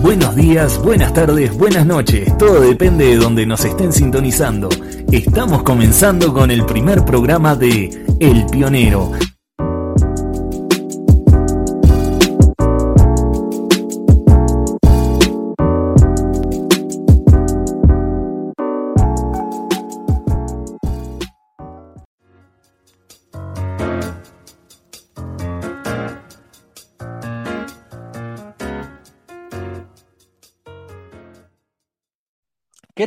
Buenos días, buenas tardes, buenas noches. Todo depende de donde nos estén sintonizando. Estamos comenzando con el primer programa de El Pionero.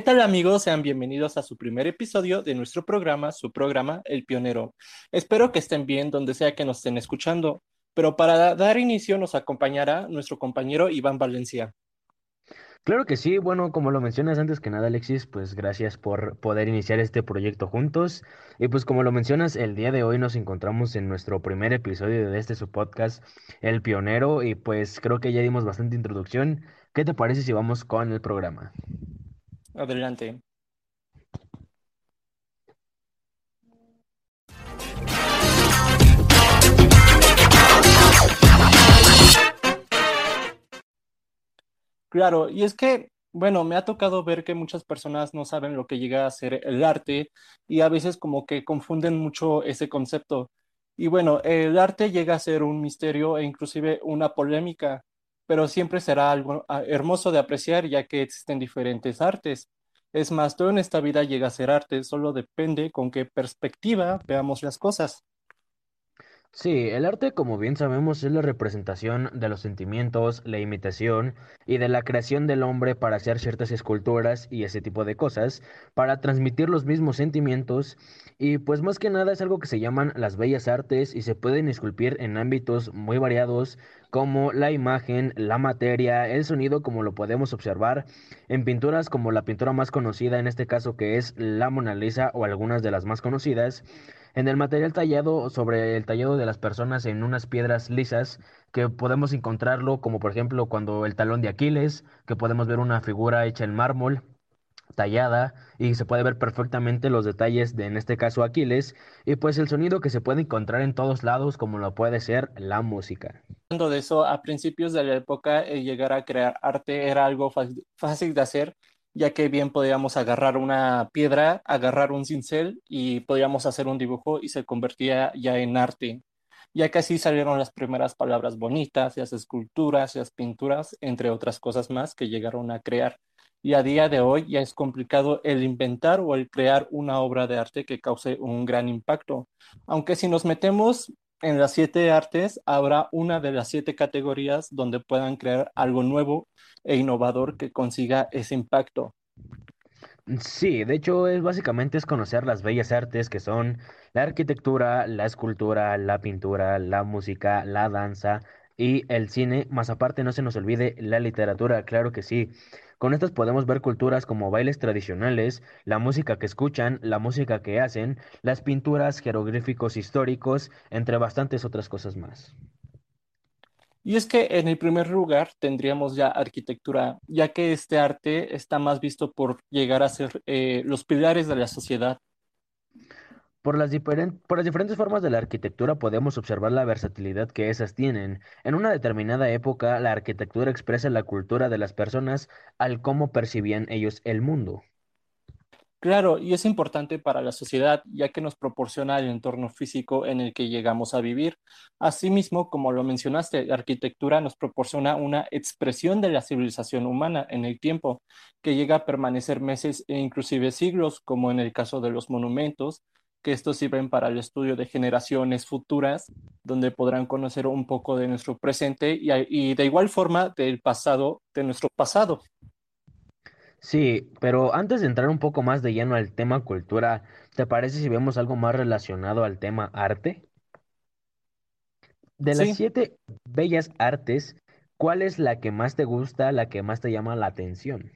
¿Qué tal amigos? Sean bienvenidos a su primer episodio de nuestro programa, su programa El Pionero. Espero que estén bien donde sea que nos estén escuchando, pero para dar inicio nos acompañará nuestro compañero Iván Valencia. Claro que sí, bueno, como lo mencionas antes que nada, Alexis, pues gracias por poder iniciar este proyecto juntos. Y pues como lo mencionas, el día de hoy nos encontramos en nuestro primer episodio de este su podcast, El Pionero, y pues creo que ya dimos bastante introducción. ¿Qué te parece si vamos con el programa? Adelante. Claro, y es que, bueno, me ha tocado ver que muchas personas no saben lo que llega a ser el arte y a veces como que confunden mucho ese concepto. Y bueno, el arte llega a ser un misterio e inclusive una polémica, pero siempre será algo ah, hermoso de apreciar ya que existen diferentes artes. Es más, todo en esta vida llega a ser arte, solo depende con qué perspectiva veamos las cosas. Sí, el arte, como bien sabemos, es la representación de los sentimientos, la imitación y de la creación del hombre para hacer ciertas esculturas y ese tipo de cosas, para transmitir los mismos sentimientos. Y pues más que nada es algo que se llaman las bellas artes y se pueden esculpir en ámbitos muy variados como la imagen, la materia, el sonido como lo podemos observar en pinturas como la pintura más conocida en este caso que es la Mona Lisa o algunas de las más conocidas en el material tallado sobre el tallado de las personas en unas piedras lisas que podemos encontrarlo como por ejemplo cuando el talón de Aquiles, que podemos ver una figura hecha en mármol tallada y se puede ver perfectamente los detalles de en este caso Aquiles y pues el sonido que se puede encontrar en todos lados como lo puede ser la música. Hablando de eso, a principios de la época eh, llegar a crear arte era algo fácil de hacer ya que bien podíamos agarrar una piedra, agarrar un cincel y podíamos hacer un dibujo y se convertía ya en arte, ya que así salieron las primeras palabras bonitas, las esculturas, las pinturas, entre otras cosas más que llegaron a crear. Y a día de hoy ya es complicado el inventar o el crear una obra de arte que cause un gran impacto. Aunque si nos metemos en las siete artes habrá una de las siete categorías donde puedan crear algo nuevo e innovador que consiga ese impacto. Sí, de hecho es básicamente es conocer las bellas artes que son la arquitectura, la escultura, la pintura, la música, la danza y el cine, más aparte no se nos olvide la literatura, claro que sí. Con estas podemos ver culturas como bailes tradicionales, la música que escuchan, la música que hacen, las pinturas, jeroglíficos históricos, entre bastantes otras cosas más. Y es que en el primer lugar tendríamos ya arquitectura, ya que este arte está más visto por llegar a ser eh, los pilares de la sociedad. Por las, por las diferentes formas de la arquitectura podemos observar la versatilidad que esas tienen. En una determinada época, la arquitectura expresa la cultura de las personas al cómo percibían ellos el mundo. Claro, y es importante para la sociedad, ya que nos proporciona el entorno físico en el que llegamos a vivir. Asimismo, como lo mencionaste, la arquitectura nos proporciona una expresión de la civilización humana en el tiempo, que llega a permanecer meses e inclusive siglos, como en el caso de los monumentos, que estos sirven para el estudio de generaciones futuras, donde podrán conocer un poco de nuestro presente y, y de igual forma del pasado, de nuestro pasado. Sí, pero antes de entrar un poco más de lleno al tema cultura, ¿te parece si vemos algo más relacionado al tema arte? De las siete bellas artes, ¿cuál es la que más te gusta, la que más te llama la atención?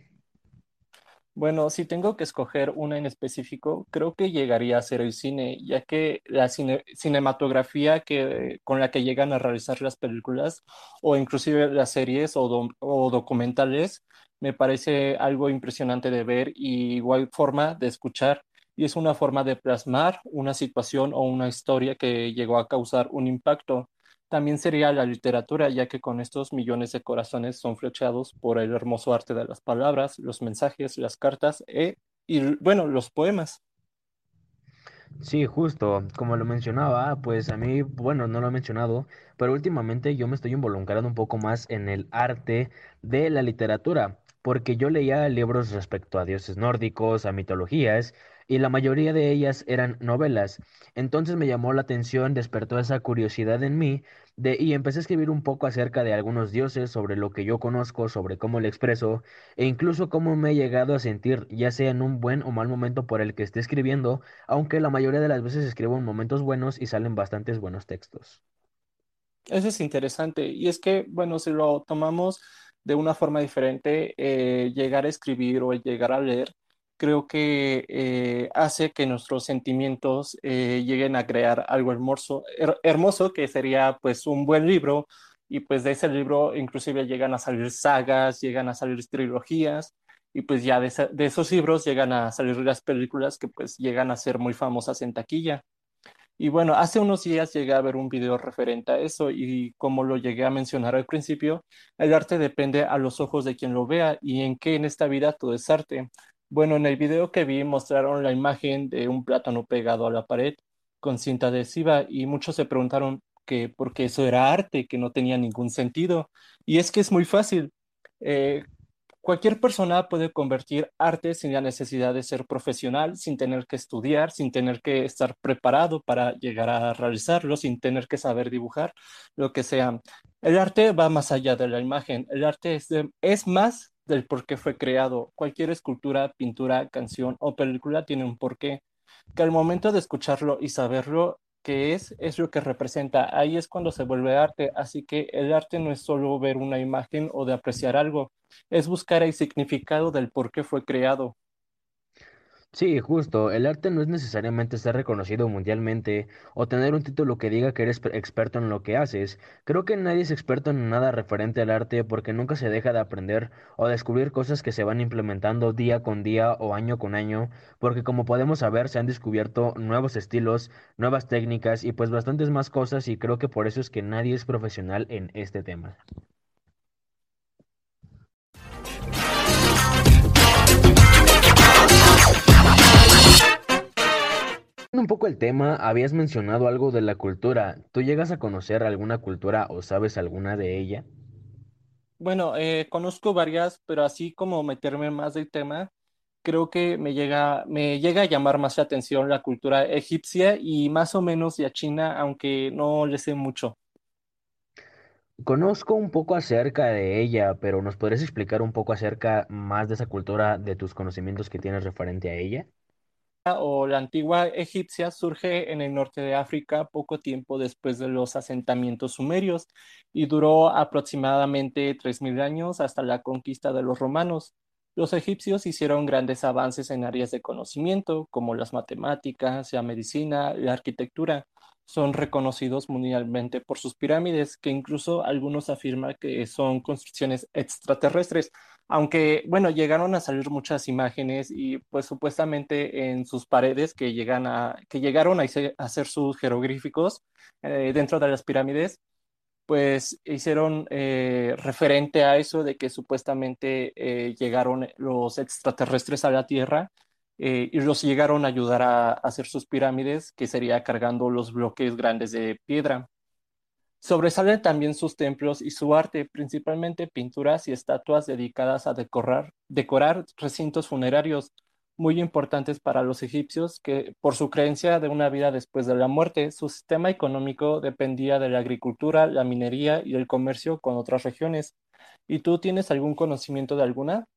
Bueno, si tengo que escoger una en específico, creo que llegaría a ser el cine, ya que la cinematografía que, con la que llegan a realizar las películas o inclusive las series o, o documentales me parece algo impresionante de ver y igual forma de escuchar y es una forma de plasmar una situación o una historia que llegó a causar un impacto. También sería la literatura, ya que con estos millones de corazones son flechados por el hermoso arte de las palabras, los mensajes, las cartas e, y, bueno, los poemas. Sí, justo, como lo mencionaba, pues a mí, bueno, no lo he mencionado, pero últimamente yo me estoy involucrando un poco más en el arte de la literatura, porque yo leía libros respecto a dioses nórdicos, a mitologías, y la mayoría de ellas eran novelas. Entonces me llamó la atención, despertó esa curiosidad en mí de, y empecé a escribir un poco acerca de algunos dioses, sobre lo que yo conozco, sobre cómo le expreso, e incluso cómo me he llegado a sentir, ya sea en un buen o mal momento por el que esté escribiendo, aunque la mayoría de las veces escribo en momentos buenos y salen bastantes buenos textos. Eso es interesante. Y es que, bueno, si lo tomamos de una forma diferente, eh, llegar a escribir o llegar a leer creo que eh, hace que nuestros sentimientos eh, lleguen a crear algo hermoso, hermoso, que sería pues un buen libro, y pues de ese libro inclusive llegan a salir sagas, llegan a salir trilogías, y pues ya de, esos libros llegan a salir las películas que pues llegan a ser muy famosas en taquilla. Y bueno, hace unos días llegué a ver un video referente a eso y como lo llegué a mencionar al principio, el arte depende a los ojos de quien lo vea y en qué en esta vida todo es arte. Bueno, en el video que vi mostraron la imagen de un plátano pegado a la pared con cinta adhesiva y muchos se preguntaron que por qué eso era arte, que no tenía ningún sentido. Y es que es muy fácil. Eh, cualquier persona puede convertir arte sin la necesidad de ser profesional, sin tener que estudiar, sin tener que estar preparado para llegar a realizarlo, sin tener que saber dibujar, lo que sea. El arte va más allá de la imagen. El arte es más del por qué fue creado. Cualquier escultura, pintura, canción o película tiene un porqué, que al momento de escucharlo y saberlo qué es, es lo que representa. Ahí es cuando se vuelve arte. Así que el arte no es solo ver una imagen o de apreciar algo, es buscar el significado del por qué fue creado. Sí, justo, el arte no es necesariamente ser reconocido mundialmente o tener un título que diga que eres experto en lo que haces. Creo que nadie es experto en nada referente al arte porque nunca se deja de aprender o descubrir cosas que se van implementando día con día o año con año, porque como podemos saber se han descubierto nuevos estilos, nuevas técnicas y pues bastantes más cosas y creo que por eso es que nadie es profesional en este tema. Un poco el tema, habías mencionado algo de la cultura. ¿Tú llegas a conocer alguna cultura o sabes alguna de ella? Bueno, eh, conozco varias, pero así como meterme más del tema, creo que me llega, me llega a llamar más la atención la cultura egipcia y más o menos ya China, aunque no le sé mucho. Conozco un poco acerca de ella, pero ¿nos podrías explicar un poco acerca más de esa cultura, de tus conocimientos que tienes referente a ella? O la antigua egipcia surge en el norte de África poco tiempo después de los asentamientos sumerios y duró aproximadamente 3.000 años hasta la conquista de los romanos. Los egipcios hicieron grandes avances en áreas de conocimiento como las matemáticas, la medicina, la arquitectura. Son reconocidos mundialmente por sus pirámides, que incluso algunos afirman que son construcciones extraterrestres aunque, bueno, llegaron a salir muchas imágenes y pues supuestamente en sus paredes que, llegan a, que llegaron a hacer sus jeroglíficos eh, dentro de las pirámides, pues hicieron eh, referente a eso de que supuestamente eh, llegaron los extraterrestres a la Tierra y los llegaron a ayudar a hacer sus pirámides, que sería cargando los bloques grandes de piedra. Sobresalen también sus templos y su arte, principalmente pinturas y estatuas dedicadas a decorar, decorar recintos funerarios muy importantes para los egipcios, que por su creencia de una vida después de la muerte, su sistema económico dependía de la agricultura, la minería y el comercio con otras regiones. ¿Y tú tienes algún conocimiento de alguna?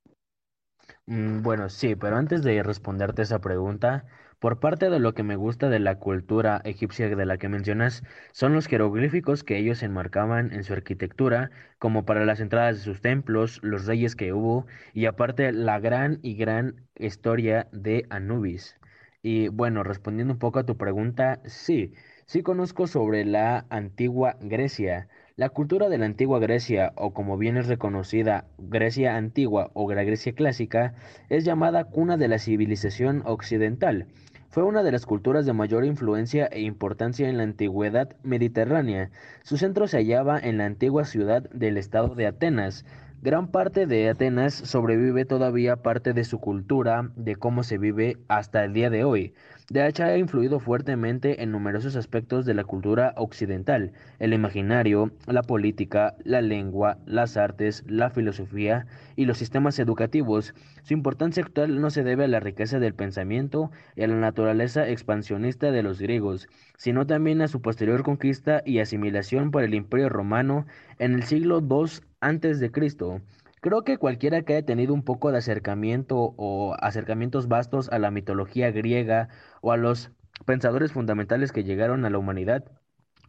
Mm, bueno, sí, pero antes de responderte esa pregunta, por parte de lo que me gusta de la cultura egipcia de la que mencionas, son los jeroglíficos que ellos enmarcaban en su arquitectura, como para las entradas de sus templos, los reyes que hubo, y aparte la gran y gran historia de Anubis. Y bueno, respondiendo un poco a tu pregunta, sí, sí conozco sobre la antigua Grecia. La cultura de la antigua Grecia, o como bien es reconocida Grecia antigua o la Grecia clásica, es llamada cuna de la civilización occidental Fue una de las culturas de mayor influencia e importancia en la antigüedad mediterránea. Su centro se hallaba en la antigua ciudad del estado de Atenas. Gran parte de Atenas sobrevive todavía parte de su cultura, de cómo se vive hasta el día de hoy. De hecho, ha influido fuertemente en numerosos aspectos de la cultura occidental, el imaginario, la política, la lengua, las artes, la filosofía y los sistemas educativos. Su importancia actual no se debe a la riqueza del pensamiento y a la naturaleza expansionista de los griegos, sino también a su posterior conquista y asimilación por el Imperio romano en el siglo II antes de Cristo. Creo que cualquiera que haya tenido un poco de acercamiento o acercamientos vastos a la mitología griega o a los pensadores fundamentales que llegaron a la humanidad,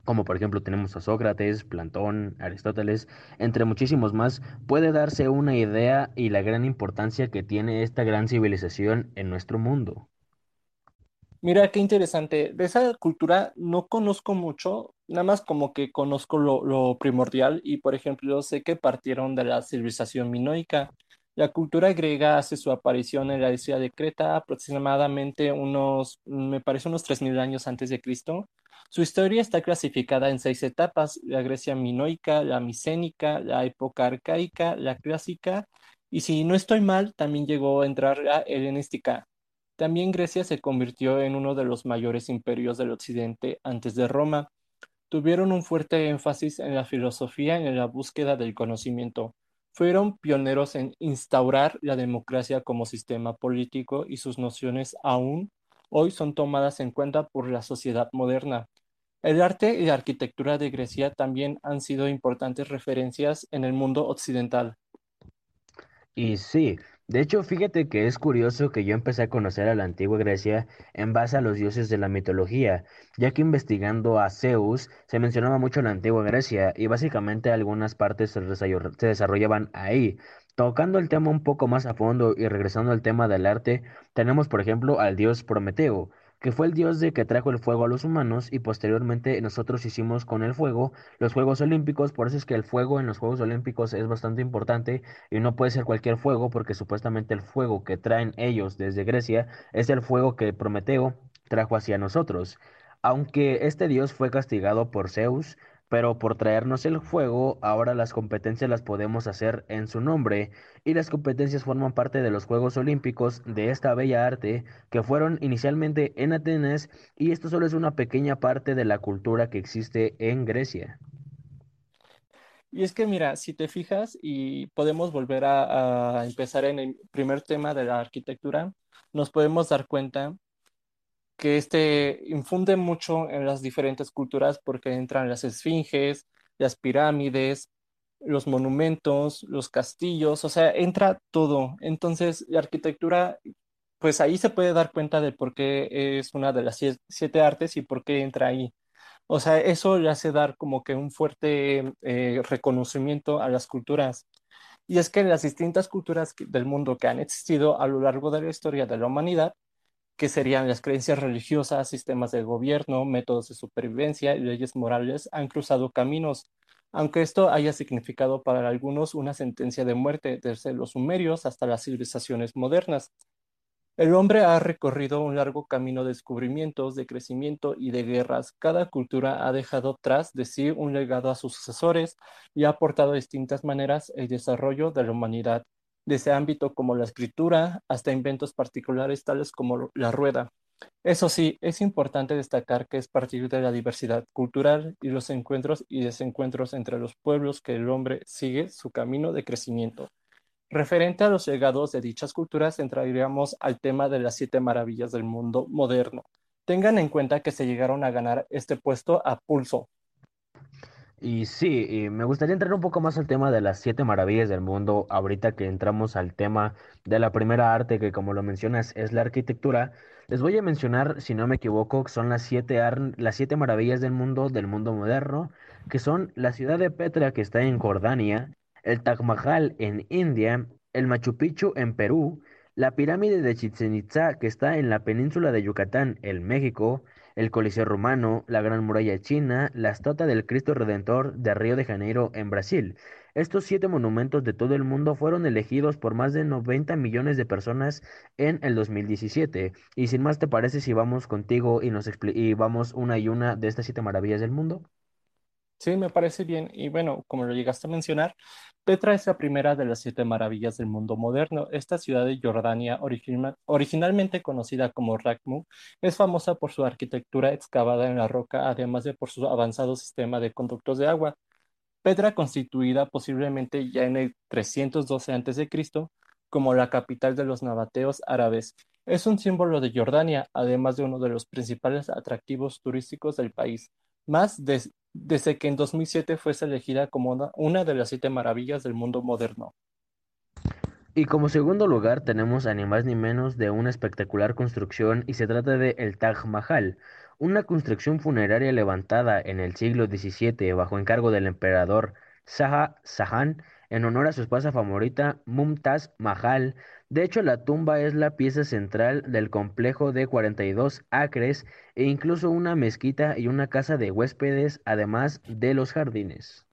como por ejemplo tenemos a Sócrates, Platón, Aristóteles, entre muchísimos más, puede darse una idea y la gran importancia que tiene esta gran civilización en nuestro mundo. Mira, qué interesante. De esa cultura no conozco mucho, nada más como que conozco lo, primordial y, por ejemplo, sé que partieron de la civilización minoica. La cultura griega hace su aparición en la isla de Creta aproximadamente unos, me parece unos 3.000 años antes de Cristo. Su historia está clasificada en seis etapas, la Grecia minoica, la micénica, la época arcaica, la clásica, y si no estoy mal, también llegó a entrar la helenística. También Grecia se convirtió en uno de los mayores imperios del occidente antes de Roma. Tuvieron un fuerte énfasis en la filosofía y en la búsqueda del conocimiento. Fueron pioneros en instaurar la democracia como sistema político y sus nociones aún hoy son tomadas en cuenta por la sociedad moderna. El arte y la arquitectura de Grecia también han sido importantes referencias en el mundo occidental. Y sí, de hecho, fíjate que es curioso que yo empecé a conocer a la antigua Grecia en base a los dioses de la mitología, ya que investigando a Zeus se mencionaba mucho la antigua Grecia y básicamente algunas partes se desarrollaban ahí. Tocando el tema un poco más a fondo y regresando al tema del arte, tenemos por ejemplo al dios Prometeo, que fue el dios de que trajo el fuego a los humanos y posteriormente nosotros hicimos con el fuego los Juegos Olímpicos, por eso es que el fuego en los Juegos Olímpicos es bastante importante y no puede ser cualquier fuego porque supuestamente el fuego que traen ellos desde Grecia es el fuego que Prometeo trajo hacia nosotros. Aunque este dios fue castigado por Zeus, pero por traernos el fuego, ahora las competencias las podemos hacer en su nombre y las competencias forman parte de los Juegos Olímpicos de esta bella arte que fueron inicialmente en Atenas y esto solo es una pequeña parte de la cultura que existe en Grecia. Y es que mira, si te fijas y podemos volver a, a empezar en el primer tema de la arquitectura, nos podemos dar cuenta que este infunde mucho en las diferentes culturas porque entran las esfinges, las pirámides, los monumentos, los castillos, o sea, entra todo. Entonces, la arquitectura, pues ahí se puede dar cuenta de por qué es una de las siete artes y por qué entra ahí. O sea, eso le hace dar como que un fuerte eh, reconocimiento a las culturas. Y es que las distintas culturas del mundo que han existido a lo largo de la historia de la humanidad que serían las creencias religiosas, sistemas de gobierno, métodos de supervivencia y leyes morales, han cruzado caminos, aunque esto haya significado para algunos una sentencia de muerte desde los sumerios hasta las civilizaciones modernas. El hombre ha recorrido un largo camino de descubrimientos, de crecimiento y de guerras. Cada cultura ha dejado tras de sí un legado a sus sucesores y ha aportado de distintas maneras el desarrollo de la humanidad desde ámbito como la escritura hasta inventos particulares tales como la rueda. Eso sí, es importante destacar que es partir de la diversidad cultural y los encuentros y desencuentros entre los pueblos que el hombre sigue su camino de crecimiento. Referente a los legados de dichas culturas, entraríamos al tema de las siete maravillas del mundo moderno. Tengan en cuenta que se llegaron a ganar este puesto a pulso, y sí, y me gustaría entrar un poco más al tema de las siete maravillas del mundo, ahorita que entramos al tema de la primera arte, que como lo mencionas es la arquitectura. Les voy a mencionar, si no me equivoco, son las siete, las siete maravillas del mundo, del mundo moderno, que son la ciudad de Petra, que está en Jordania, el Taj Mahal en India, el Machu Picchu en Perú, la pirámide de Chichen Itza, que está en la península de Yucatán, en México, el Coliseo Romano, la Gran Muralla China, la Estatua del Cristo Redentor de Río de Janeiro en Brasil. Estos siete monumentos de todo el mundo fueron elegidos por más de 90 millones de personas en el 2017. Y sin más te parece si vamos contigo y nos y vamos una y una de estas siete maravillas del mundo. Sí, me parece bien. Y bueno, como lo llegaste a mencionar, Petra es la primera de las siete maravillas del mundo moderno. Esta ciudad de Jordania, originalmente conocida como Rakmu, es famosa por su arquitectura excavada en la roca, además de por su avanzado sistema de conductos de agua. Petra, constituida posiblemente ya en el 312 a.C., como la capital de los nabateos árabes, es un símbolo de Jordania, además de uno de los principales atractivos turísticos del país, más desde que en 2007 fuese elegida como una, de las siete maravillas del mundo moderno. Y como segundo lugar tenemos a ni más ni menos de una espectacular construcción y se trata de el Taj Mahal, una construcción funeraria levantada en el siglo XVII bajo encargo del emperador Shah Jahan en honor a su esposa favorita Mumtaz Mahal. De hecho, la tumba es la pieza central del complejo de 42 acres e incluso una mezquita y una casa de huéspedes, además de los jardines.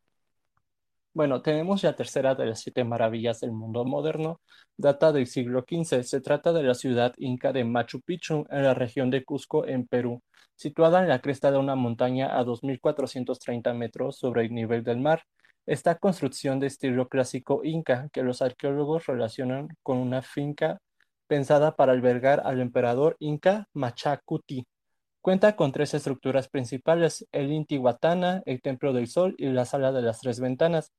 Bueno, tenemos la tercera de las siete maravillas del mundo moderno, data del siglo XV. Se trata de la ciudad inca de Machu Picchu, en la región de Cusco, en Perú, situada en la cresta de una montaña a 2.430 metros sobre el nivel del mar. Esta construcción de estilo clásico inca, que los arqueólogos relacionan con una finca pensada para albergar al emperador inca Machacuti. Cuenta con tres estructuras principales, el Intihuatana, el Templo del Sol y la Sala de las Tres Ventanas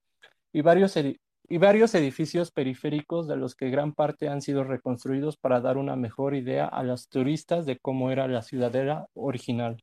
y varios, y varios edificios periféricos de los que gran parte han sido reconstruidos para dar una mejor idea a los turistas de cómo era la ciudadela original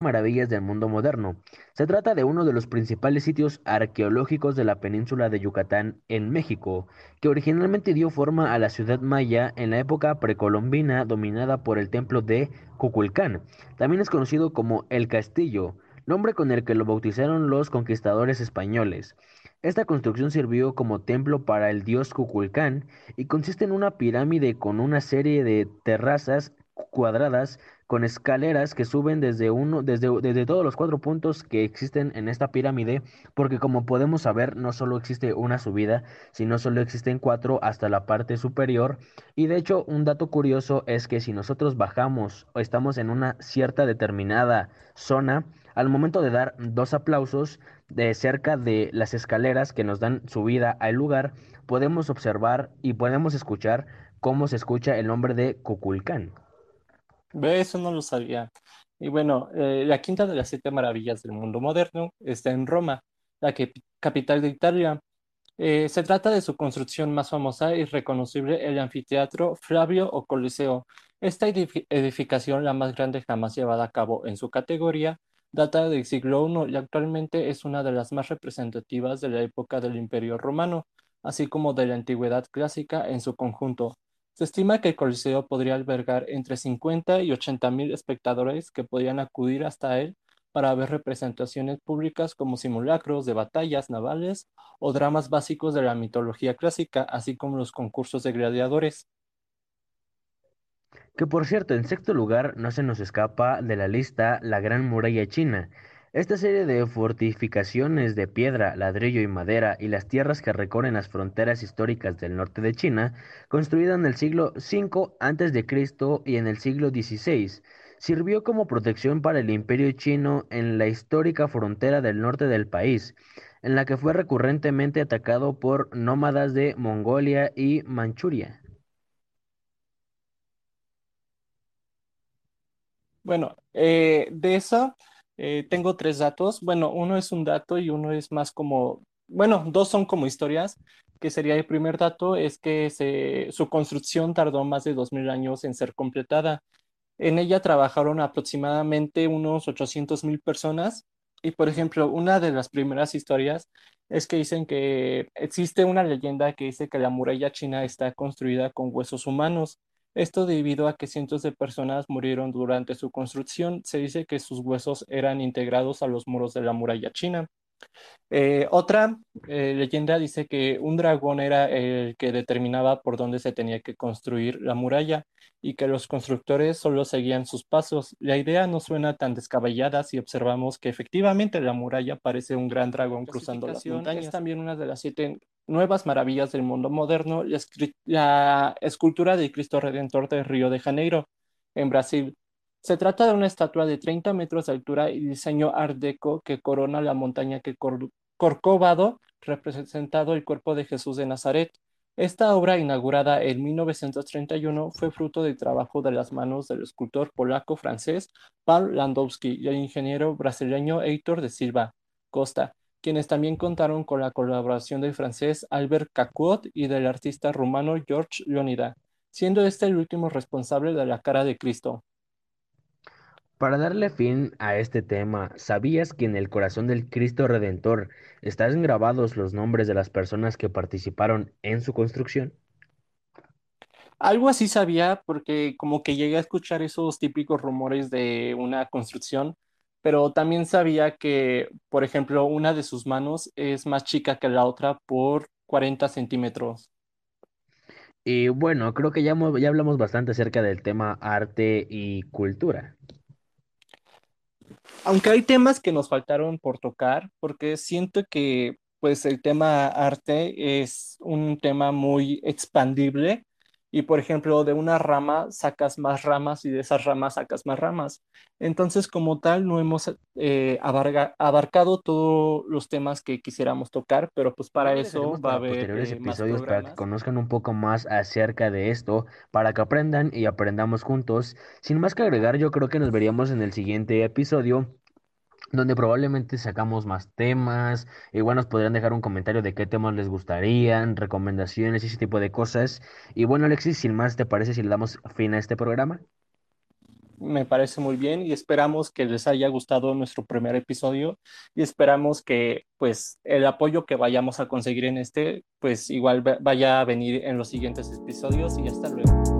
maravillas del mundo moderno. Se trata de uno de los principales sitios arqueológicos de la península de Yucatán en México, que originalmente dio forma a la ciudad maya en la época precolombina dominada por el templo de Cuculcán. También es conocido como El Castillo, nombre con el que lo bautizaron los conquistadores españoles. Esta construcción sirvió como templo para el dios Cuculcán y consiste en una pirámide con una serie de terrazas cuadradas con escaleras que suben desde uno, desde, desde todos los cuatro puntos que existen en esta pirámide, porque como podemos saber, no solo existe una subida, sino solo existen cuatro hasta la parte superior. Y de hecho, un dato curioso es que si nosotros bajamos o estamos en una cierta determinada zona, al momento de dar dos aplausos de cerca de las escaleras que nos dan subida al lugar, podemos observar y podemos escuchar cómo se escucha el nombre de Cuculcán. Eso no lo sabía. Y bueno, eh, la quinta de las siete maravillas del mundo moderno está en Roma, la capital de Italia. Eh, se trata de su construcción más famosa y reconocible, el anfiteatro Flavio o Coliseo. Esta edificación, la más grande jamás llevada a cabo en su categoría, data del siglo I y actualmente es una de las más representativas de la época del Imperio Romano, así como de la antigüedad clásica en su conjunto. Se estima que el Coliseo podría albergar entre 50 y 80 mil espectadores que podían acudir hasta él para ver representaciones públicas como simulacros de batallas navales o dramas básicos de la mitología clásica, así como los concursos de gladiadores. Que por cierto, en sexto lugar no se nos escapa de la lista la Gran Muralla China, esta serie de fortificaciones de piedra, ladrillo y madera y las tierras que recorren las fronteras históricas del norte de China, construida en el siglo V a.C. y en el siglo XVI, sirvió como protección para el imperio chino en la histórica frontera del norte del país, en la que fue recurrentemente atacado por nómadas de Mongolia y Manchuria. Bueno, eh, de eso eh, tengo tres datos. Bueno, uno es un dato y uno es más como, bueno, dos son como historias, que sería el primer dato, es que su construcción tardó más de 2.000 años en ser completada. En ella trabajaron aproximadamente unos 800 mil personas y, por ejemplo, una de las primeras historias es que dicen que existe una leyenda que dice que la muralla china está construida con huesos humanos. Esto debido a que cientos de personas murieron durante su construcción. Se dice que sus huesos eran integrados a los muros de la muralla china. Eh, otra eh, leyenda dice que un dragón era el que determinaba por dónde se tenía que construir la muralla y que los constructores solo seguían sus pasos. La idea no suena tan descabellada si observamos que efectivamente la muralla parece un gran dragón cruzando las montañas. Es también una de las siete nuevas maravillas del mundo moderno, la, la escultura de Cristo Redentor de Río de Janeiro, en Brasil. Se trata de una estatua de 30 metros de altura y diseño art deco que corona la montaña que Corcovado, representado el cuerpo de Jesús de Nazaret. Esta obra, inaugurada en 1931, fue fruto del trabajo de las manos del escultor polaco-francés Paul Landowski y el ingeniero brasileño Heitor de Silva Costa, quienes también contaron con la colaboración del francés Albert Cacuot y del artista rumano George Leonida, siendo este el último responsable de la cara de Cristo. Para darle fin a este tema, ¿sabías que en el corazón del Cristo Redentor están grabados los nombres de las personas que participaron en su construcción? Algo así sabía porque como que llegué a escuchar esos típicos rumores de una construcción, pero también sabía que, por ejemplo, una de sus manos es más chica que la otra por 40 centímetros. Y bueno, creo que ya, ya hablamos bastante acerca del tema arte y cultura. Aunque hay temas que nos faltaron por tocar, porque siento que pues el tema arte es un tema muy expandible y por ejemplo de una rama sacas más ramas y de esas ramas sacas más ramas. Entonces como tal no hemos eh, abarcado todos los temas que quisiéramos tocar, pero pues para eso va a haber posteriores eh, episodios para que conozcan un poco más acerca de esto, para que aprendan y aprendamos juntos. Sin más que agregar, yo creo que nos veríamos en el siguiente episodio donde probablemente sacamos más temas. Igual nos podrían dejar un comentario de qué temas les gustarían, recomendaciones y ese tipo de cosas. Y bueno, Alexis, sin más, ¿te parece si le damos fin a este programa? Me parece muy bien y esperamos que les haya gustado nuestro primer episodio y esperamos que pues el apoyo que vayamos a conseguir en este pues igual vaya a venir en los siguientes episodios y hasta luego.